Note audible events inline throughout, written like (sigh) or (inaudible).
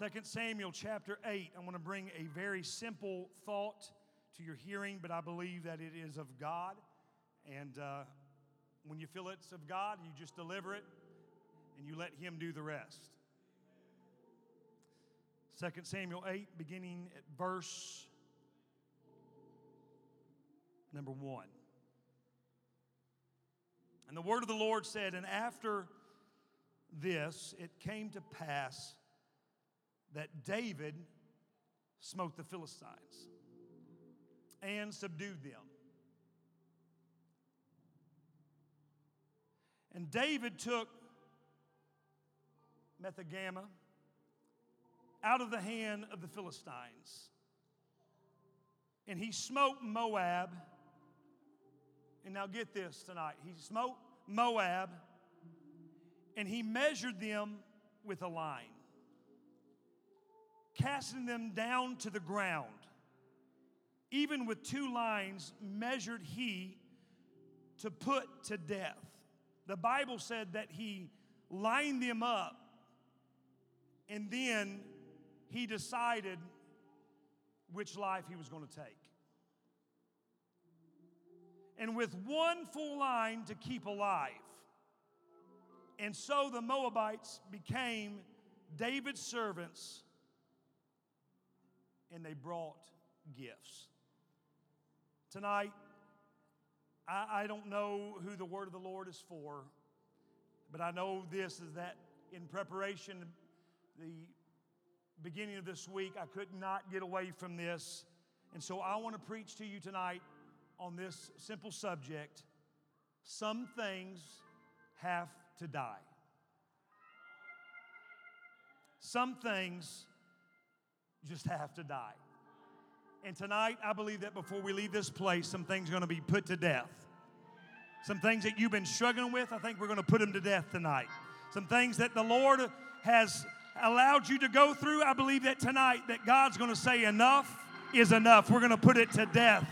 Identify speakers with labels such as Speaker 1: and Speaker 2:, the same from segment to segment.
Speaker 1: 2 Samuel chapter 8. I want to bring a very simple thought to your hearing, but I believe that it is of God. And uh, when you feel it's of God, you just deliver it and you let Him do the rest. 2 Samuel 8, beginning at verse number 1. And the word of the Lord said, And after this it came to pass that David smote the Philistines and subdued them. And David took Methegammah out of the hand of the Philistines. And he smote Moab. And now get this tonight. He smote Moab and he measured them with a line casting them down to the ground. Even with two lines, measured he to put to death. The Bible said that he lined them up and then he decided which life he was going to take. And with one full line to keep alive. And so the Moabites became David's servants and they brought gifts. Tonight, I, I don't know who the word of the Lord is for, but I know this is that in preparation, the beginning of this week, I could not get away from this. And so I want to preach to you tonight on this simple subject some things have to die. Some things just have to die. And tonight, I believe that before we leave this place, some things are going to be put to death. Some things that you've been struggling with, I think we're going to put them to death tonight. Some things that the Lord has allowed you to go through, I believe that tonight that God's going to say enough is enough. We're going to put it to death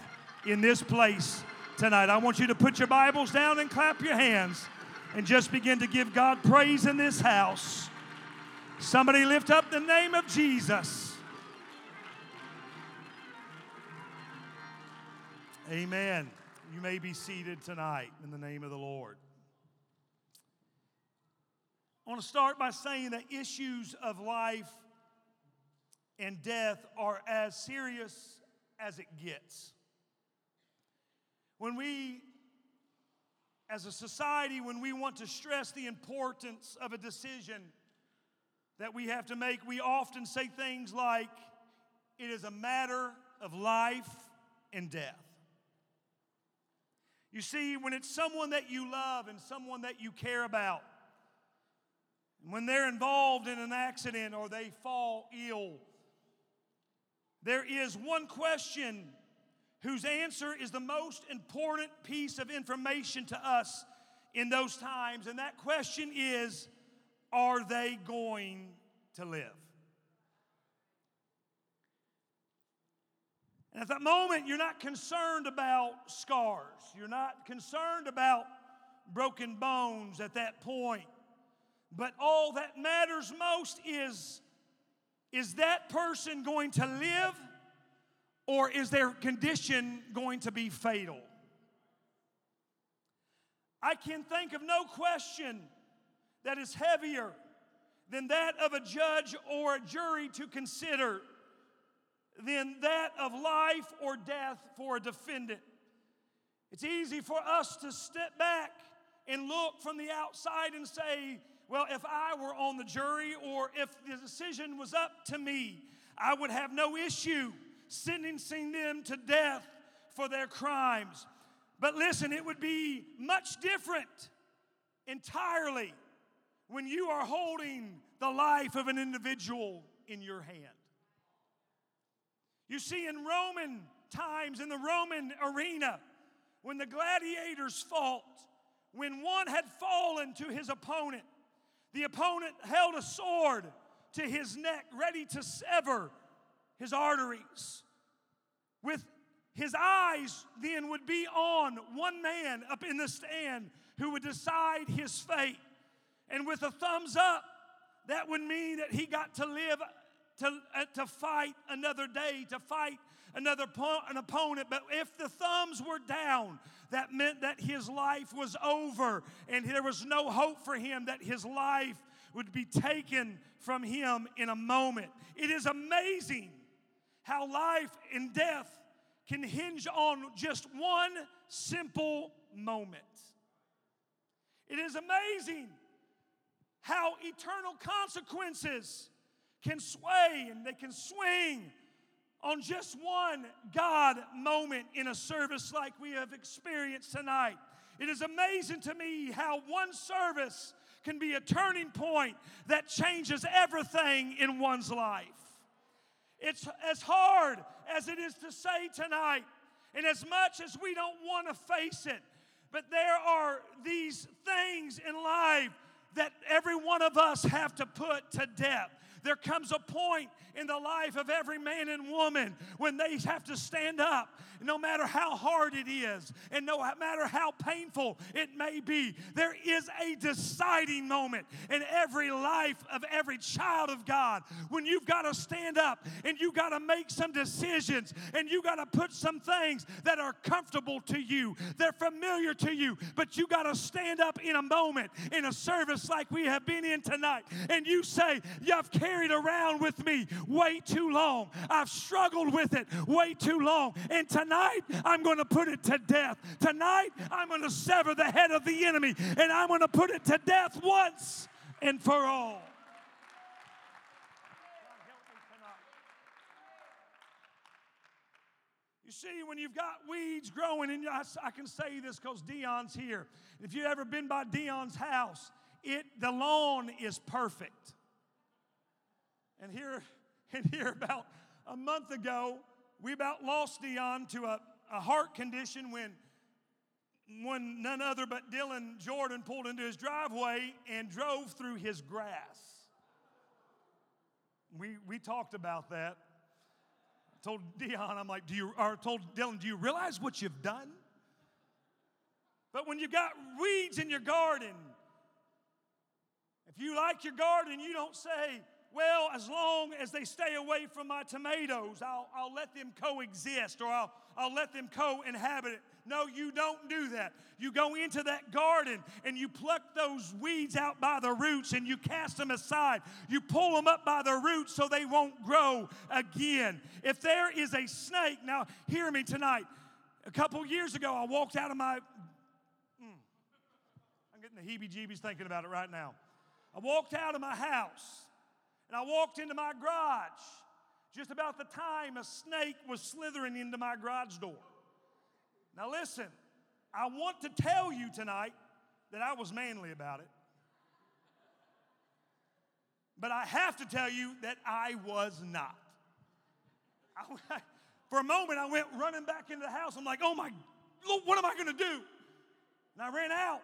Speaker 1: in this place tonight. I want you to put your Bibles down and clap your hands and just begin to give God praise in this house. Somebody lift up the name of Jesus. Amen. You may be seated tonight in the name of the Lord. I want to start by saying that issues of life and death are as serious as it gets. When we, as a society, when we want to stress the importance of a decision that we have to make, we often say things like, it is a matter of life and death. You see, when it's someone that you love and someone that you care about, when they're involved in an accident or they fall ill, there is one question whose answer is the most important piece of information to us in those times, and that question is Are they going to live? And at that moment, you're not concerned about scars. You're not concerned about broken bones at that point. But all that matters most is is that person going to live or is their condition going to be fatal? I can think of no question that is heavier than that of a judge or a jury to consider than that of life or death for a defendant. It's easy for us to step back and look from the outside and say, well, if I were on the jury or if the decision was up to me, I would have no issue sentencing them to death for their crimes. But listen, it would be much different entirely when you are holding the life of an individual in your hand. You see, in Roman times, in the Roman arena, when the gladiators fought, when one had fallen to his opponent, the opponent held a sword to his neck, ready to sever his arteries. With his eyes then would be on one man up in the stand who would decide his fate. And with a thumbs up, that would mean that he got to live to, uh, to fight another day, to fight another po- an opponent. But if the thumbs were down, that meant that his life was over and there was no hope for him, that his life would be taken from him in a moment. It is amazing how life and death can hinge on just one simple moment. It is amazing how eternal consequences can sway and they can swing on just one God moment in a service like we have experienced tonight. It is amazing to me how one service can be a turning point that changes everything in one's life. It's as hard as it is to say tonight, and as much as we don't want to face it, but there are these things in life that every one of us have to put to death. There comes a point in the life of every man and woman when they have to stand up, no matter how hard it is and no matter how painful it may be. There is a deciding moment in every life of every child of God when you've got to stand up and you've got to make some decisions and you've got to put some things that are comfortable to you, they're familiar to you, but you've got to stand up in a moment in a service like we have been in tonight and you say, you have carried around with me way too long. I've struggled with it way too long. And tonight, I'm going to put it to death. Tonight, I'm going to sever the head of the enemy and I'm going to put it to death once and for all. You see, when you've got weeds growing, and I, I can say this because Dion's here. If you've ever been by Dion's house, it the lawn is perfect. And here, (laughs) and here about a month ago, we about lost Dion to a, a heart condition when, when none other but Dylan Jordan pulled into his driveway and drove through his grass. We, we talked about that. I told Dion, I'm like, do you, or told Dylan, do you realize what you've done? But when you've got weeds in your garden, if you like your garden, you don't say, well, as long as they stay away from my tomatoes, I'll, I'll let them coexist or I'll, I'll let them co inhabit it. No, you don't do that. You go into that garden and you pluck those weeds out by the roots and you cast them aside. You pull them up by the roots so they won't grow again. If there is a snake, now hear me tonight. A couple years ago, I walked out of my. Mm, I'm getting the heebie jeebies thinking about it right now. I walked out of my house and I walked into my garage just about the time a snake was slithering into my garage door. Now, listen, I want to tell you tonight that I was manly about it. But I have to tell you that I was not. I, (laughs) for a moment, I went running back into the house. I'm like, oh my, what am I going to do? And I ran out.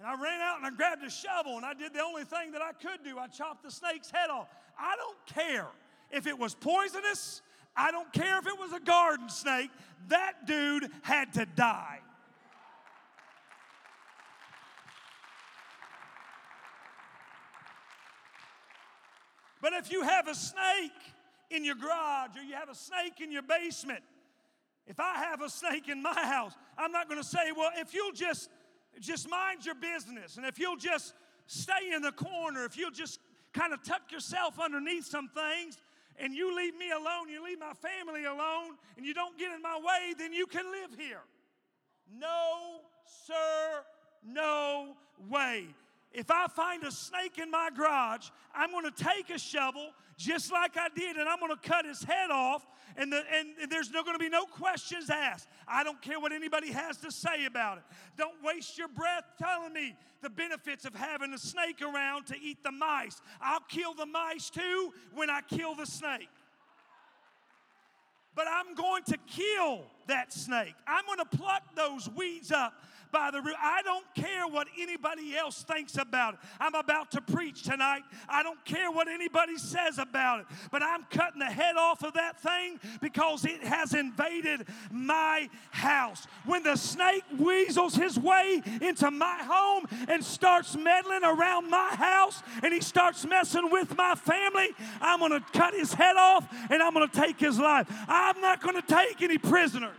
Speaker 1: And I ran out and I grabbed a shovel and I did the only thing that I could do. I chopped the snake's head off. I don't care if it was poisonous, I don't care if it was a garden snake. That dude had to die. But if you have a snake in your garage or you have a snake in your basement, if I have a snake in my house, I'm not going to say, well, if you'll just just mind your business. And if you'll just stay in the corner, if you'll just kind of tuck yourself underneath some things, and you leave me alone, you leave my family alone, and you don't get in my way, then you can live here. No, sir, no way. If I find a snake in my garage, I'm going to take a shovel just like I did, and I'm going to cut his head off, and, the, and there's no going to be no questions asked. I don't care what anybody has to say about it. Don't waste your breath telling me the benefits of having a snake around to eat the mice. I'll kill the mice too when I kill the snake. But I'm going to kill that snake. I'm going to pluck those weeds up by the root. I don't care what anybody else thinks about it. I'm about to preach tonight. I don't care what anybody says about it, but I'm cutting the head off of that thing because it has invaded my house. When the snake weasels his way into my home and starts meddling around my house and he starts messing with my family, I'm going to cut his head off and I'm going to take his life. I'm not going to take any prisoners.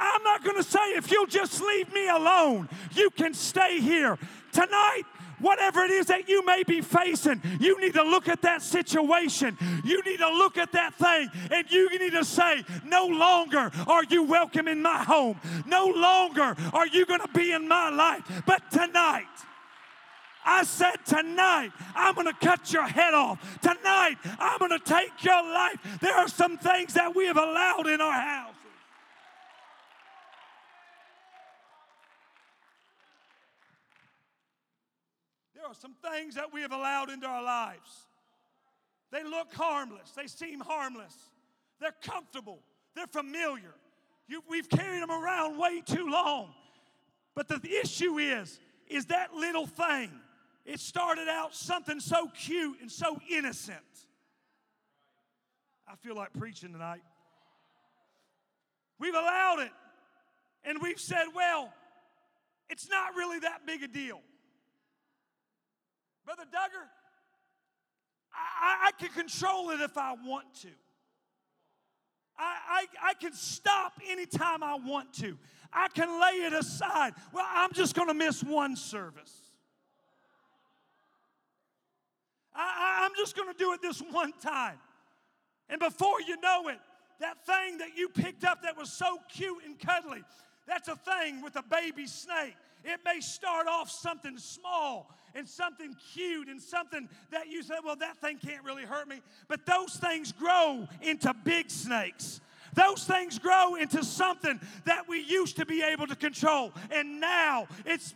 Speaker 1: I'm not going to say, if you'll just leave me alone, you can stay here. Tonight, whatever it is that you may be facing, you need to look at that situation. You need to look at that thing and you need to say, No longer are you welcome in my home. No longer are you going to be in my life. But tonight, I said, Tonight, I'm going to cut your head off. Tonight, I'm going to take your life. There are some things that we have allowed in our house. Are some things that we have allowed into our lives. They look harmless, they seem harmless, they're comfortable, they're familiar. You, we've carried them around way too long. But the issue is, is that little thing. It started out something so cute and so innocent. I feel like preaching tonight. We've allowed it, and we've said, well, it's not really that big a deal. Brother Duggar, I, I, can control it if I want to. I, I, I can stop anytime I want to. I can lay it aside. Well, I'm just going to miss one service. I, I'm just going to do it this one time. And before you know it, that thing that you picked up that was so cute and cuddly, that's a thing with a baby snake. It may start off something small and something cute and something that you say, well, that thing can't really hurt me. But those things grow into big snakes. Those things grow into something that we used to be able to control. And now it's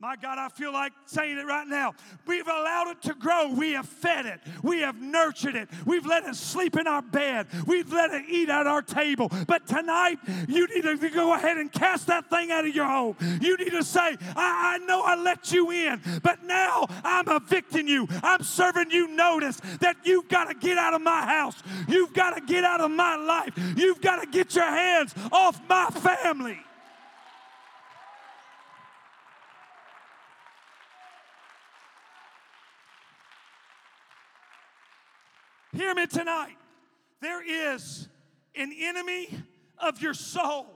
Speaker 1: my God, I feel like saying it right now. We've allowed it to grow. We have fed it. We have nurtured it. We've let it sleep in our bed. We've let it eat at our table. But tonight, you need to go ahead and cast that thing out of your home. You need to say, I, I know I let you in, but now I'm evicting you. I'm serving you notice that you've got to get out of my house. You've got to get out of my life. You've got to get your hands off my family. Hear me tonight. There is an enemy of your soul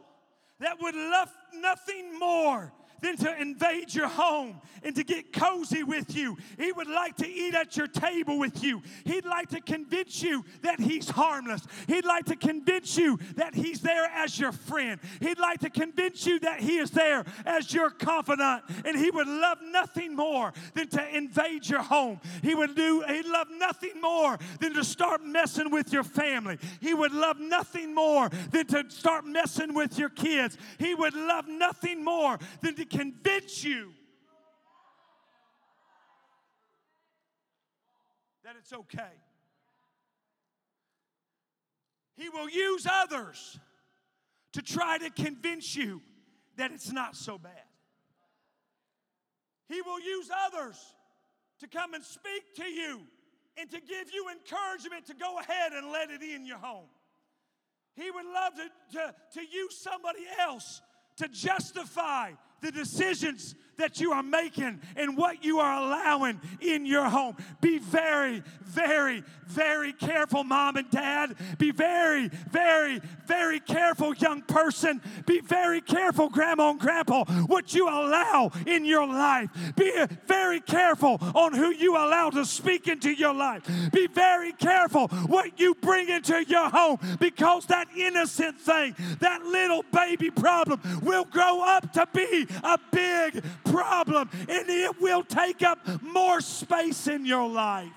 Speaker 1: that would love nothing more than to invade your home and to get cozy with you. He would like to eat at your table with you. He'd like to convince you that he's harmless. He'd like to convince you that he's there as your friend. He'd like to convince you that he is there as your confidant. And he would love nothing more than to invade your home. He would do, he'd love nothing more than to start messing with your family. He would love nothing more than to start messing with your kids. He would love nothing more than to convince you that it's okay. He will use others to try to convince you that it's not so bad. He will use others to come and speak to you and to give you encouragement to go ahead and let it in your home. He would love to, to, to use somebody else to justify the decisions that you are making and what you are allowing in your home. Be very, very, very careful, mom and dad. Be very, very, very careful, young person. Be very careful, grandma and grandpa, what you allow in your life. Be very careful on who you allow to speak into your life. Be very careful what you bring into your home because that innocent thing, that little baby problem, will grow up to be a big problem and it will take up more space in your life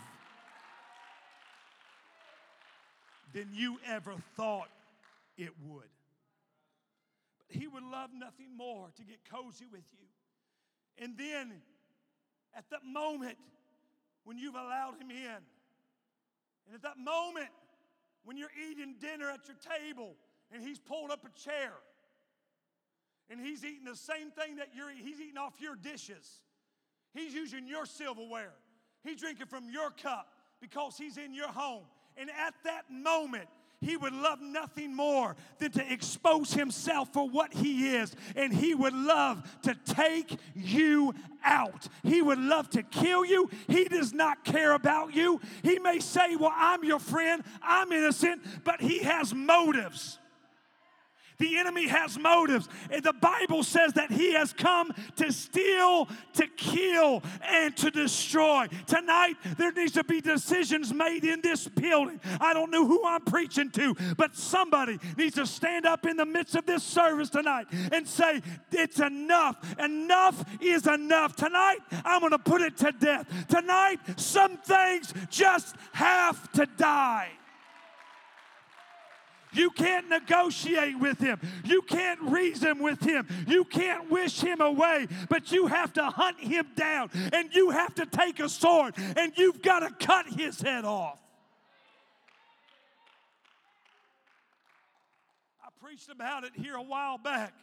Speaker 1: than you ever thought it would. But He would love nothing more to get cozy with you. And then at that moment when you've allowed Him in, and at that moment when you're eating dinner at your table and He's pulled up a chair and he's eating the same thing that you're. He's eating off your dishes. He's using your silverware. He's drinking from your cup because he's in your home. And at that moment, he would love nothing more than to expose himself for what he is. And he would love to take you out. He would love to kill you. He does not care about you. He may say, Well, I'm your friend, I'm innocent, but he has motives. The enemy has motives. And the Bible says that he has come to steal, to kill, and to destroy. Tonight, there needs to be decisions made in this building. I don't know who I'm preaching to, but somebody needs to stand up in the midst of this service tonight and say, It's enough. Enough is enough. Tonight, I'm going to put it to death. Tonight, some things just have to die. You can't negotiate with him. You can't reason with him. You can't wish him away, but you have to hunt him down and you have to take a sword and you've got to cut his head off. I preached about it here a while back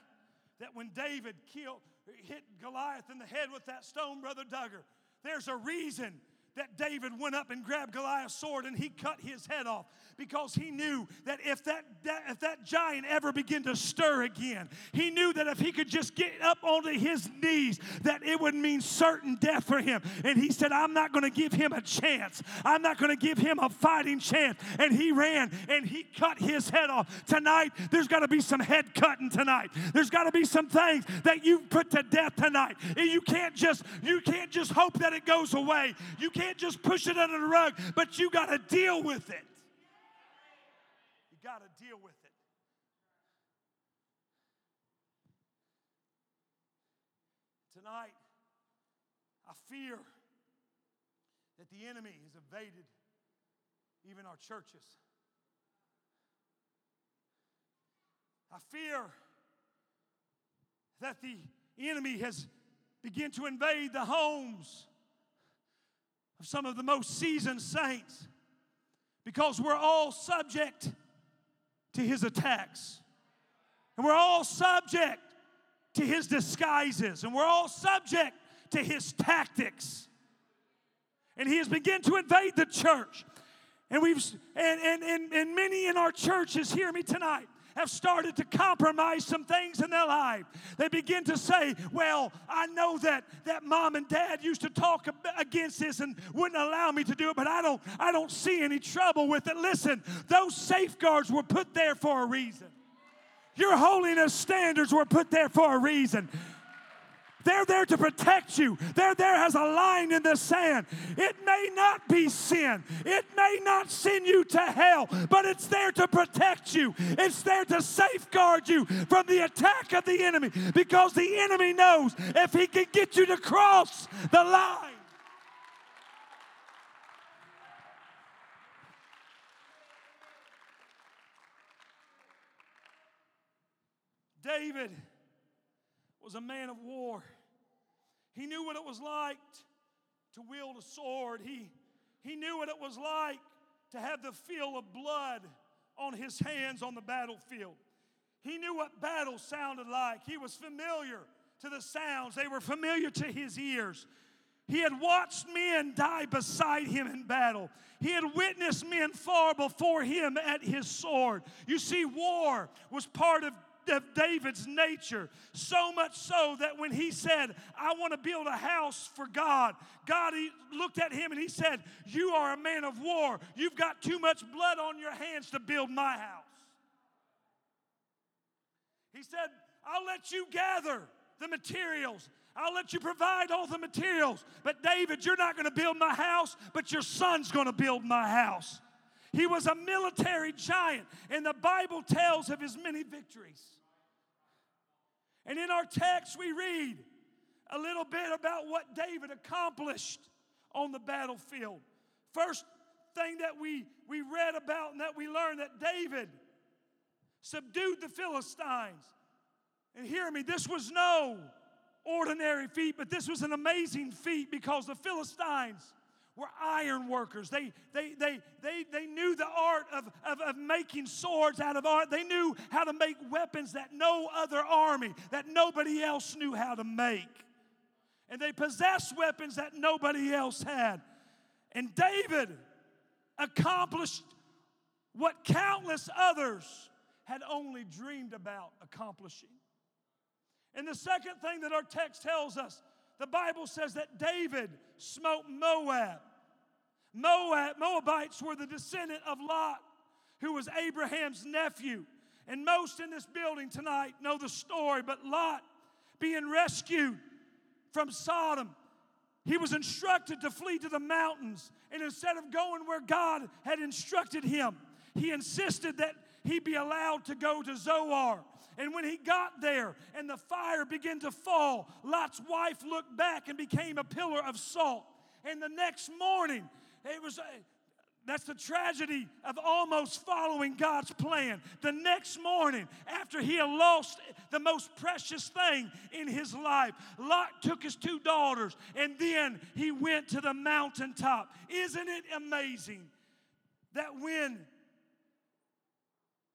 Speaker 1: that when David killed hit Goliath in the head with that stone, brother Duggar, there's a reason that David went up and grabbed Goliath's sword and he cut his head off because he knew that if that, that, if that giant ever began to stir again, he knew that if he could just get up onto his knees, that it would mean certain death for him. And he said, I'm not going to give him a chance. I'm not going to give him a fighting chance. And he ran and he cut his head off. Tonight, there's got to be some head cutting tonight. There's got to be some things that you've put to death tonight. You can't just you can't just hope that it goes away. You can't can't just push it under the rug, but you got to deal with it. You got to deal with it. Tonight, I fear that the enemy has invaded even our churches. I fear that the enemy has begun to invade the homes of some of the most seasoned saints because we're all subject to his attacks. And we're all subject to his disguises. And we're all subject to his tactics. And he has begun to invade the church. And we've and, and, and, and many in our churches hear me tonight have started to compromise some things in their life. They begin to say, Well, I know that, that mom and dad used to talk against this and wouldn't allow me to do it, but I don't, I don't see any trouble with it. Listen, those safeguards were put there for a reason. Your holiness standards were put there for a reason. They're there to protect you. They're there as a line in the sand. It may not be sin, it may not send you to hell, but it's there to protect you. It's there to safeguard you from the attack of the enemy because the enemy knows if he can get you to cross the line. David was a man of war. He knew what it was like to wield a sword. He, he knew what it was like to have the feel of blood on his hands on the battlefield. He knew what battle sounded like. He was familiar to the sounds, they were familiar to his ears. He had watched men die beside him in battle. He had witnessed men fall before him at his sword. You see, war was part of of David's nature. So much so that when he said, I want to build a house for God, God looked at him and he said, You are a man of war. You've got too much blood on your hands to build my house. He said, I'll let you gather the materials. I'll let you provide all the materials. But David, you're not going to build my house, but your son's going to build my house. He was a military giant, and the Bible tells of his many victories. And in our text, we read a little bit about what David accomplished on the battlefield. First thing that we, we read about and that we learned that David subdued the Philistines. And hear me, this was no ordinary feat, but this was an amazing feat because the Philistines were iron workers. They, they, they, they, they knew the art of, of, of making swords out of art. They knew how to make weapons that no other army, that nobody else knew how to make. And they possessed weapons that nobody else had. And David accomplished what countless others had only dreamed about accomplishing. And the second thing that our text tells us, the Bible says that David smote Moab. Moab, Moabites were the descendant of Lot, who was Abraham's nephew. And most in this building tonight know the story, but Lot being rescued from Sodom, he was instructed to flee to the mountains. And instead of going where God had instructed him, he insisted that he be allowed to go to Zoar. And when he got there and the fire began to fall, Lot's wife looked back and became a pillar of salt. And the next morning, it was. Uh, that's the tragedy of almost following God's plan. The next morning, after he had lost the most precious thing in his life, Lot took his two daughters and then he went to the mountaintop. Isn't it amazing that when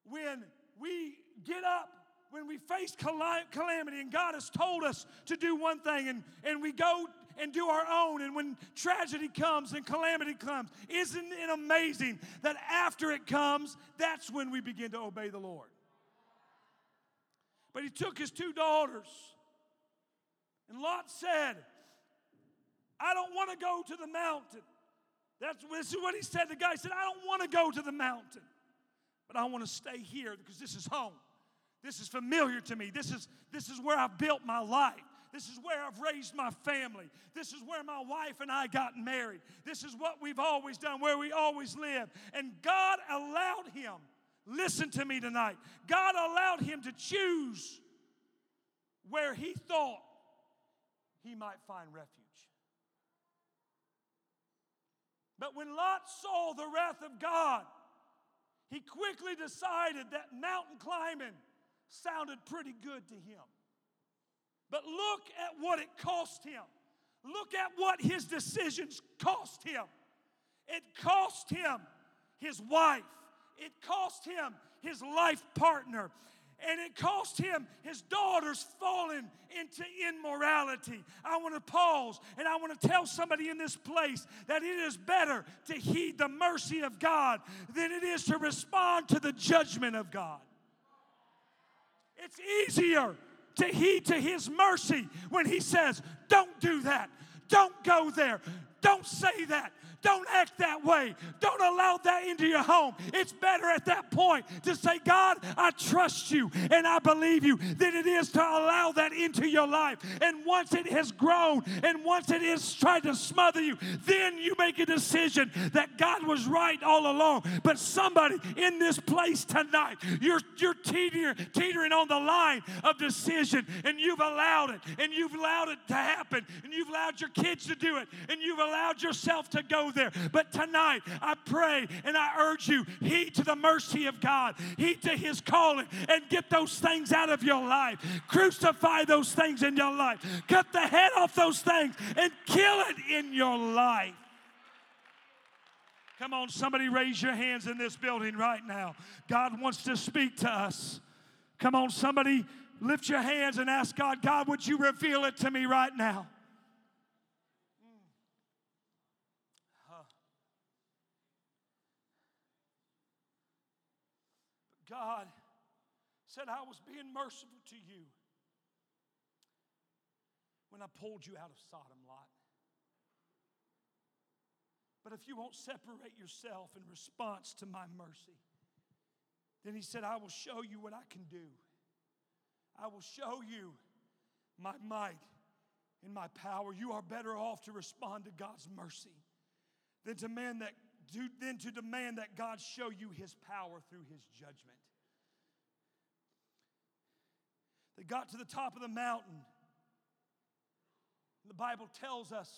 Speaker 1: when we get up, when we face calamity, and God has told us to do one thing, and, and we go and do our own, and when tragedy comes and calamity comes, isn't it amazing that after it comes, that's when we begin to obey the Lord? But he took his two daughters, and Lot said, I don't want to go to the mountain. That's this is what he said. The guy said, I don't want to go to the mountain but I want to stay here because this is home. This is familiar to me. This is, this is where I've built my life. This is where I've raised my family. This is where my wife and I got married. This is what we've always done, where we always live. And God allowed him, listen to me tonight, God allowed him to choose where he thought he might find refuge. But when Lot saw the wrath of God, he quickly decided that mountain climbing sounded pretty good to him. But look at what it cost him. Look at what his decisions cost him. It cost him his wife, it cost him his life partner, and it cost him his daughters falling into immorality. I want to pause and I want to tell somebody in this place that it is better to heed the mercy of God than it is to respond to the judgment of God. It's easier to heed to his mercy when he says, Don't do that. Don't go there. Don't say that. Don't act that way. Don't allow that into your home. It's better at that point to say, God, I trust you and I believe you than it is to allow that into your life. And once it has grown and once it is trying to smother you, then you make a decision that God was right all along. But somebody in this place tonight, you're, you're teetering, teetering on the line of decision and you've allowed it and you've allowed it to happen and you've allowed your kids to do it and you've allowed yourself to go there. But tonight, I pray and I urge you, heed to the mercy of God, heed to His calling, and get those things out of your life. Crucify those things in your life. Cut the head off those things and kill it in your life. Come on, somebody raise your hands in this building right now. God wants to speak to us. Come on, somebody lift your hands and ask God, God, would you reveal it to me right now? God said, I was being merciful to you when I pulled you out of Sodom, Lot. But if you won't separate yourself in response to my mercy, then he said, I will show you what I can do. I will show you my might and my power. You are better off to respond to God's mercy than to, man that, than to demand that God show you his power through his judgment. They got to the top of the mountain. The Bible tells us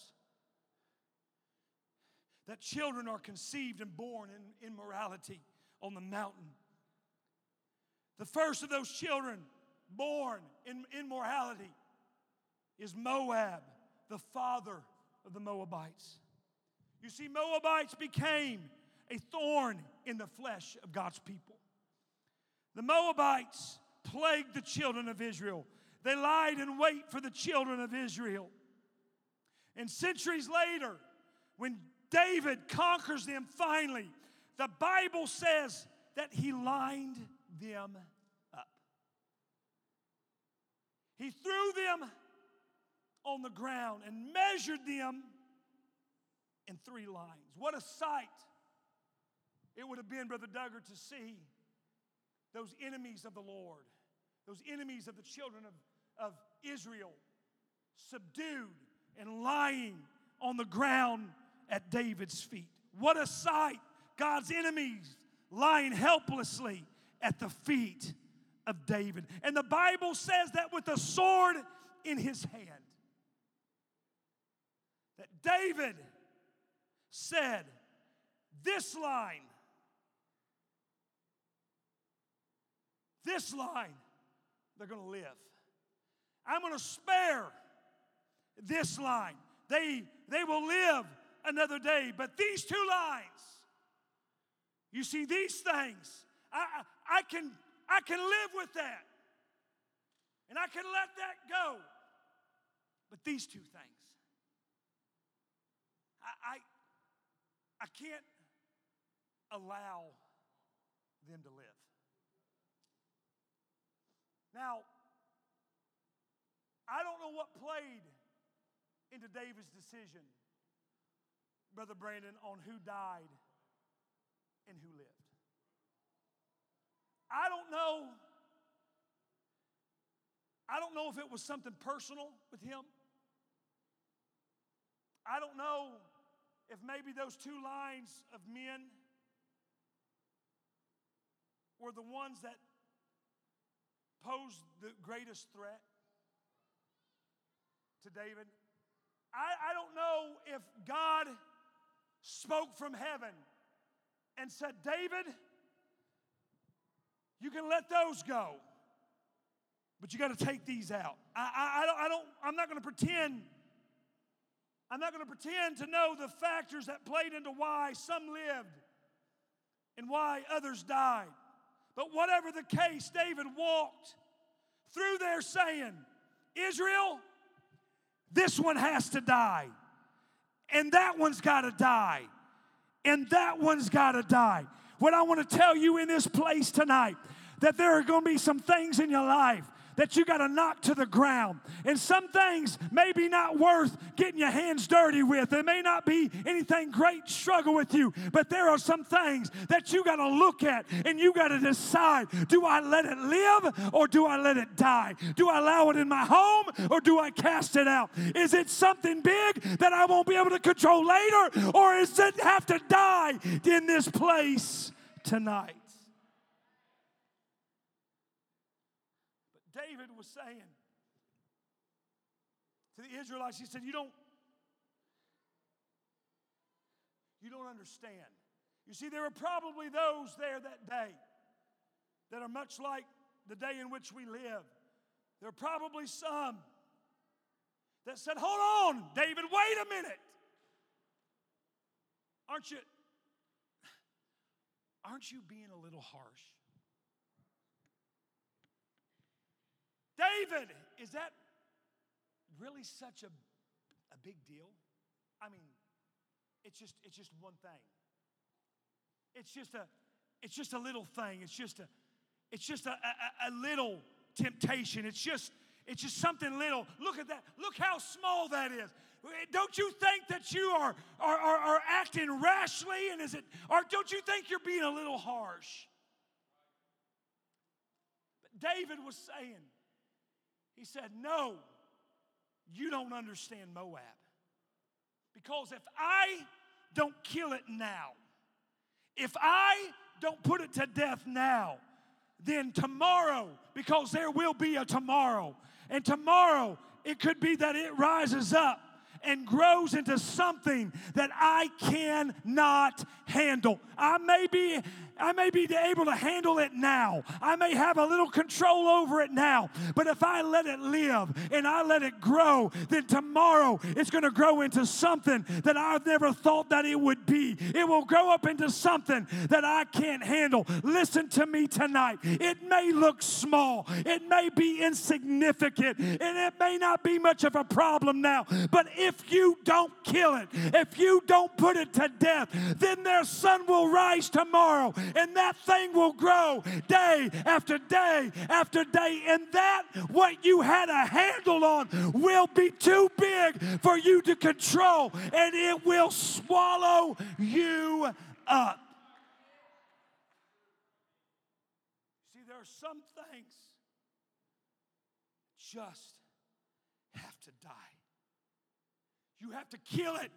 Speaker 1: that children are conceived and born in immorality on the mountain. The first of those children born in immorality is Moab, the father of the Moabites. You see, Moabites became a thorn in the flesh of God's people. The Moabites plagued the children of Israel. They lied in wait for the children of Israel. And centuries later, when David conquers them finally, the Bible says that he lined them up. He threw them on the ground and measured them in three lines. What a sight it would have been, Brother Duggar, to see those enemies of the Lord, those enemies of the children of, of Israel, subdued and lying on the ground at David's feet. What a sight! God's enemies lying helplessly at the feet of David. And the Bible says that with a sword in his hand, that David said, This line, this line, they're gonna live. I'm gonna spare this line. They, they will live another day. But these two lines, you see, these things, I, I, can, I can live with that. And I can let that go. But these two things, I, I, I can't allow them to live. Now, I don't know what played into David's decision, Brother Brandon, on who died and who lived. I don't know. I don't know if it was something personal with him. I don't know if maybe those two lines of men were the ones that posed the greatest threat to David. I, I don't know if God spoke from heaven and said, David, you can let those go, but you got to take these out. I, I, I, don't, I don't, I'm not going to pretend. I'm not going to pretend to know the factors that played into why some lived and why others died. But whatever the case, David walked through there saying, Israel, this one has to die. And that one's got to die. And that one's got to die. What I want to tell you in this place tonight that there are going to be some things in your life that you got to knock to the ground. And some things may be not worth getting your hands dirty with. It may not be anything great struggle with you, but there are some things that you got to look at and you got to decide do I let it live or do I let it die? Do I allow it in my home or do I cast it out? Is it something big that I won't be able to control later or does it have to die in this place tonight? David was saying to the Israelites, he said, You don't, you don't understand. You see, there were probably those there that day that are much like the day in which we live. There are probably some that said, Hold on, David, wait a minute. Aren't you, aren't you being a little harsh? David, is that really such a, a big deal? I mean, it's just it's just one thing. It's just a it's just a little thing. It's just a it's just a, a, a little temptation. It's just it's just something little. Look at that. Look how small that is. Don't you think that you are, are, are, are acting rashly? And is it, or don't you think you're being a little harsh? But David was saying, he said, No, you don't understand Moab. Because if I don't kill it now, if I don't put it to death now, then tomorrow, because there will be a tomorrow, and tomorrow it could be that it rises up and grows into something that I cannot handle. I may be I may be able to handle it now. I may have a little control over it now. But if I let it live and I let it grow, then tomorrow it's going to grow into something that I've never thought that it would be. It will grow up into something that I can't handle. Listen to me tonight. It may look small, it may be insignificant, and it may not be much of a problem now. But if you don't kill it, if you don't put it to death, then their sun will rise tomorrow and that thing will grow day after day after day. And that, what you had a handle on, will be too big for you to control, and it will swallow you up. See, there are some things just have to die. You have to kill it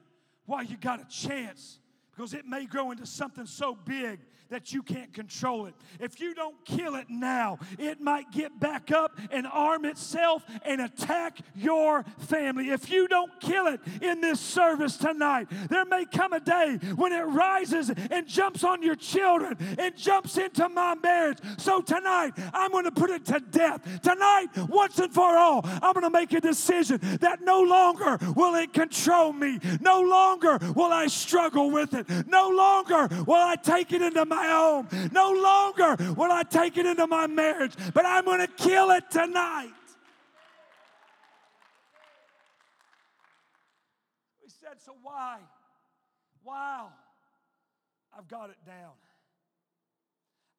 Speaker 1: while you got a chance because it may grow into something so big that you can't control it. If you don't kill it now, it might get back up and arm itself and attack your family. If you don't kill it in this service tonight, there may come a day when it rises and jumps on your children and jumps into my marriage. So tonight, I'm going to put it to death. Tonight, once and for all, I'm going to make a decision that no longer will it control me. No longer will I struggle with it. No longer will I take it into my home. No longer will I take it into my marriage, but I'm going to kill it tonight. We said, So why? Wow, I've got it down.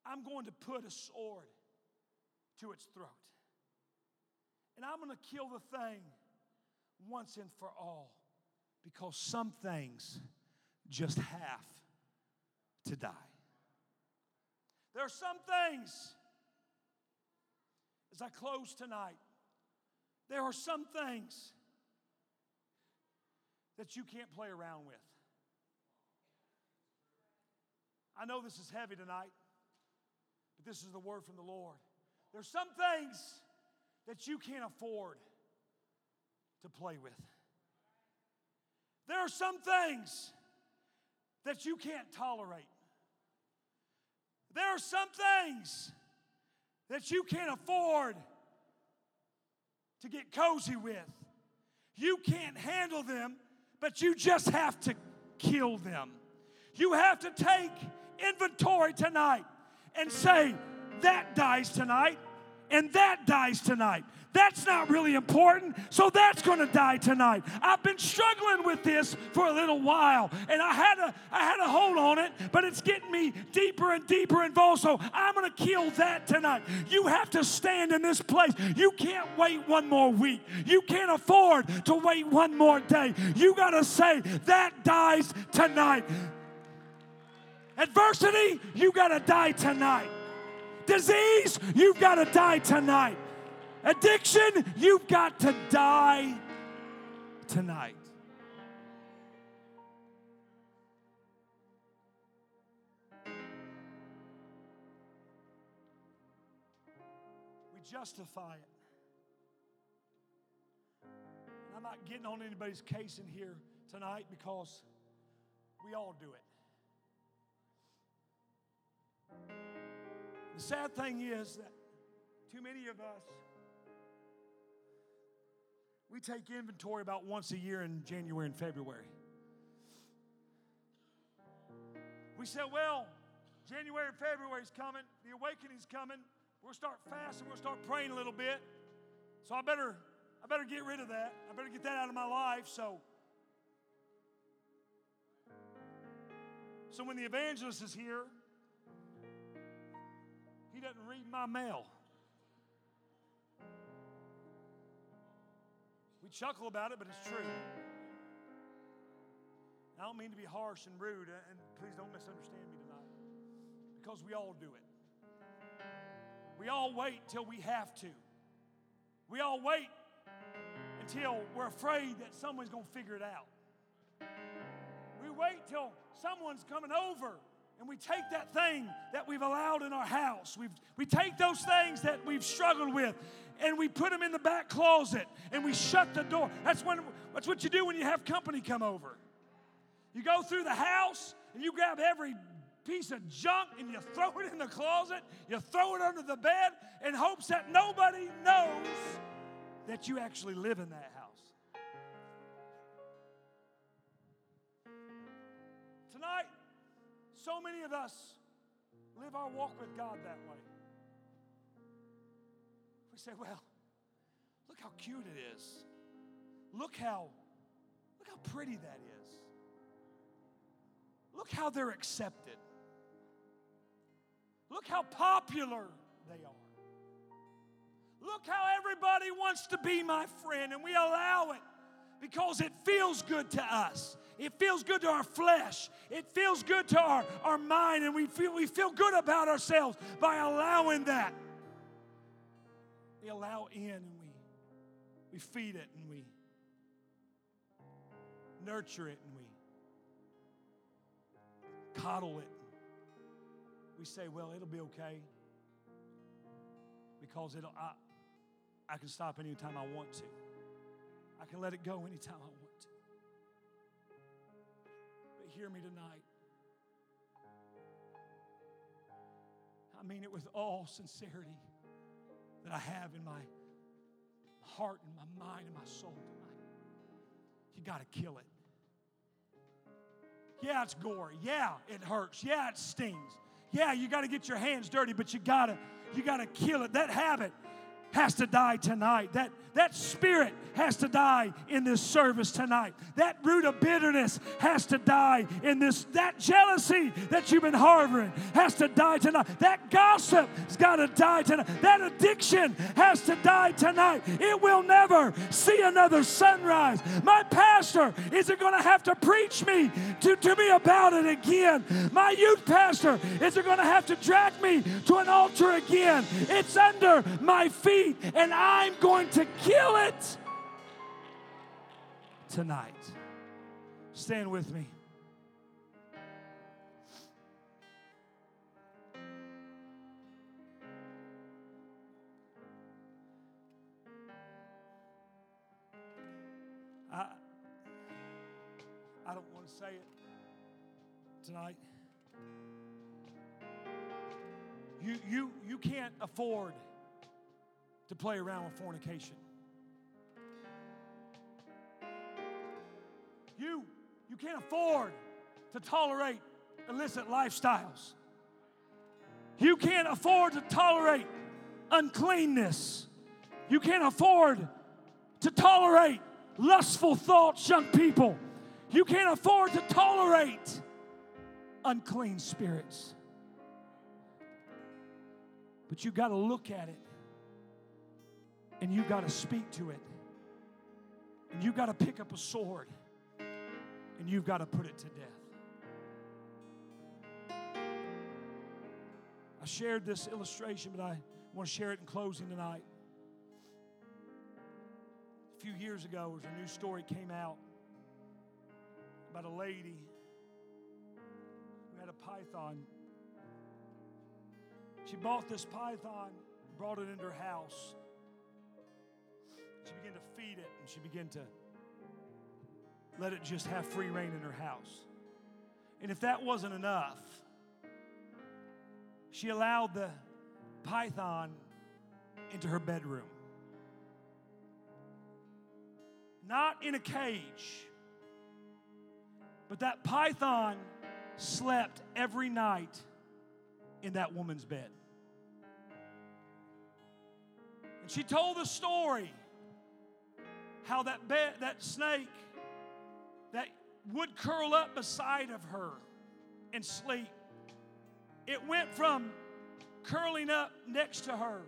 Speaker 1: I'm going to put a sword to its throat. And I'm going to kill the thing once and for all because some things just have to die. There are some things, as I close tonight, there are some things that you can't play around with. I know this is heavy tonight, but this is the word from the Lord. There's some things that you can't afford to play with. There are some things that you can't tolerate. There are some things that you can't afford to get cozy with. You can't handle them, but you just have to kill them. You have to take inventory tonight and say, that dies tonight and that dies tonight. That's not really important, so that's going to die tonight. I've been struggling with this for a little while, and I had a I had a hold on it, but it's getting me deeper and deeper involved. So I'm going to kill that tonight. You have to stand in this place. You can't wait one more week. You can't afford to wait one more day. You got to say that dies tonight. Adversity, you got to die tonight. Disease, you've got to die tonight. Addiction, you've got to die tonight. We justify it. I'm not getting on anybody's case in here tonight because we all do it. The sad thing is that too many of us, we take inventory about once a year in January and February. We said, well, January and February is coming, the awakening's coming. We'll start fasting, we'll start praying a little bit. So I better, I better get rid of that. I better get that out of my life. So, so when the evangelist is here, He doesn't read my mail. We chuckle about it, but it's true. I don't mean to be harsh and rude, uh, and please don't misunderstand me tonight, because we all do it. We all wait till we have to. We all wait until we're afraid that someone's going to figure it out. We wait till someone's coming over and we take that thing that we've allowed in our house. we we take those things that we've struggled with and we put them in the back closet and we shut the door. That's, when, that's what you do when you have company come over. You go through the house and you grab every piece of junk and you throw it in the closet, you throw it under the bed in hopes that nobody knows that you actually live in that house. Tonight, so many of us live our walk with God that way. We say, well, look how cute it is. Look how look how pretty that is. Look how they're accepted. Look how popular they are. Look how everybody wants to be my friend, and we allow it because it feels good to us. It feels good to our flesh. It feels good to our, our mind, and we feel, we feel good about ourselves by allowing that. We allow in and we, we feed it and we nurture it and we coddle it. We say, well, it'll be okay because it'll, I, I can stop anytime I want to. I can let it go anytime I want hear me tonight. I mean it with all sincerity that I have in my heart and my mind and my soul tonight. You got to kill it. Yeah, it's gory. Yeah, it hurts. Yeah, it stings. Yeah, you got to get your hands dirty, but you got to you got to kill it. That habit has to die tonight. That, that spirit has to die in this service tonight. That root of bitterness has to die in this. That jealousy that you've been harboring has to die tonight. That gossip has got to die tonight. That addiction has to die tonight. It will never see another sunrise. My pastor isn't going to have to preach me to, to me about it again. My youth pastor isn't going to have to drag me to an altar again. It's under my feet and I'm going to kill it tonight. Stand with me. I, I don't want to say it tonight. You, you, you can't afford to play around with fornication. You, you can't afford to tolerate illicit lifestyles. You can't afford to tolerate uncleanness. You can't afford to tolerate lustful thoughts, young people. You can't afford to tolerate unclean spirits. But you got to look at it and you got to speak to it. And you got to pick up a sword and you've got to put it to death. I shared this illustration, but I want to share it in closing tonight. A few years ago, there's a new story came out about a lady who had a python. She bought this python, brought it into her house. She began to feed it and she began to let it just have free reign in her house. And if that wasn't enough, she allowed the python into her bedroom. Not in a cage, but that python slept every night in that woman's bed. And she told the story how that, bed, that snake that would curl up beside of her and sleep, it went from curling up next to her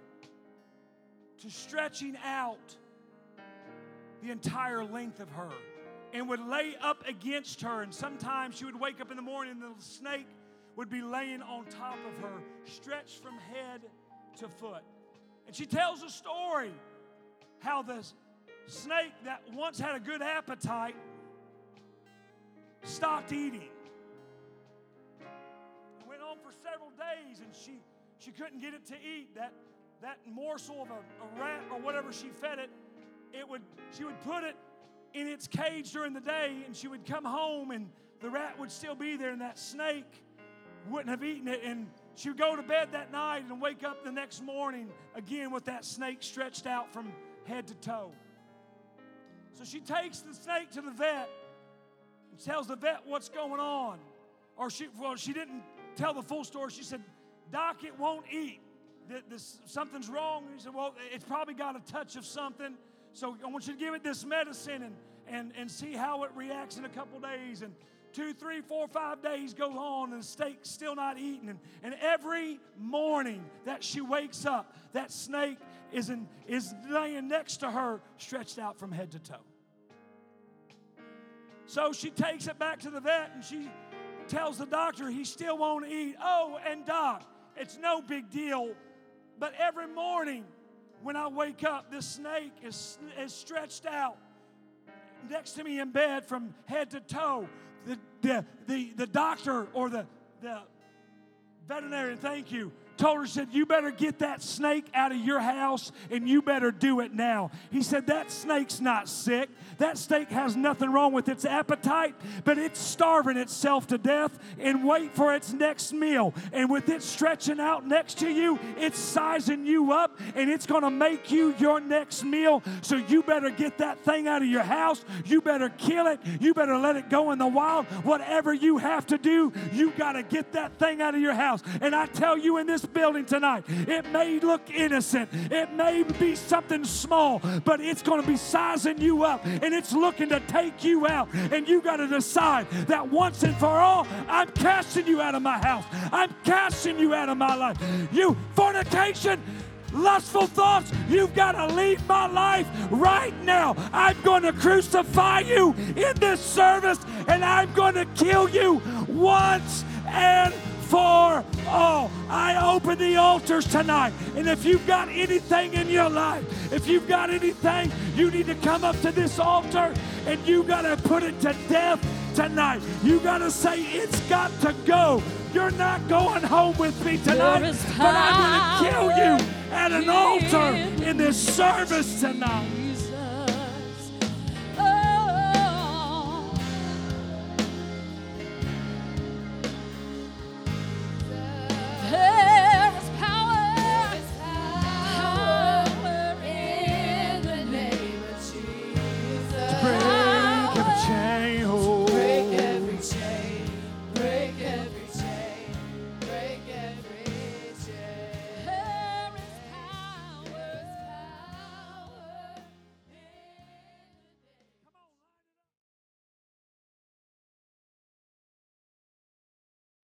Speaker 1: to stretching out the entire length of her and would lay up against her. And sometimes she would wake up in the morning and the snake would be laying on top of her, stretched from head to foot. And she tells a story how the snake that once had a good appetite stopped eating. It went on for several days and she, she couldn't get it to eat. That, that morsel of a, a rat or whatever she fed it, it would, she would put it in its cage during the day and she would come home and the rat would still be there and that snake wouldn't have eaten it and she would go to bed that night and wake up the next morning again with that snake stretched out from head to toe. So she takes the snake to the vet and tells the vet what's going on. Or she, well, she didn't tell the full story. She said, Doc, it won't eat. This, something's wrong. He said, Well, it's probably got a touch of something. So I want you to give it this medicine and, and, and see how it reacts in a couple days. And two, three, four, five days goes on and the snake's still not eating. And, and every morning that she wakes up, that snake is, in, is laying next to her, stretched out from head to toe. So she takes it back to the vet and she tells the doctor he still won't eat. Oh, and doc, it's no big deal. But every morning when I wake up, this snake is, is stretched out next to me in bed from head to toe. The, the, the, the doctor or the, the veterinarian, thank you, told her, said, You better get that snake out of your house and you better do it now. He said, That snake's not sick. That snake has nothing wrong with its appetite, but it's starving itself to death and wait for its next meal. And with it stretching out next to you, it's sizing you up and it's going to make you your next meal. So you better get that thing out of your house. You better kill it. You better let it go in the wild. Whatever you have to do, you got to get that thing out of your house. And I tell you in this building tonight. It may look innocent, it may be something small, but it's going to be sizing you up and it's looking to take you out. And you got to decide that once and for all, I'm casting you out of my house, I'm casting you out of my life. You, fornication, lustful thoughts, you've got to leave my life right now. I'm going to crucify you in this service and I'm going to kill you once and for all. Oh, I open the altars tonight. And if you've got anything in your life, if you've got anything, you need to come up to this altar and you got to put it to death tonight. You got to say, it's got to go. You're not going home with me tonight, but I'm going to kill you at an altar in this service tonight.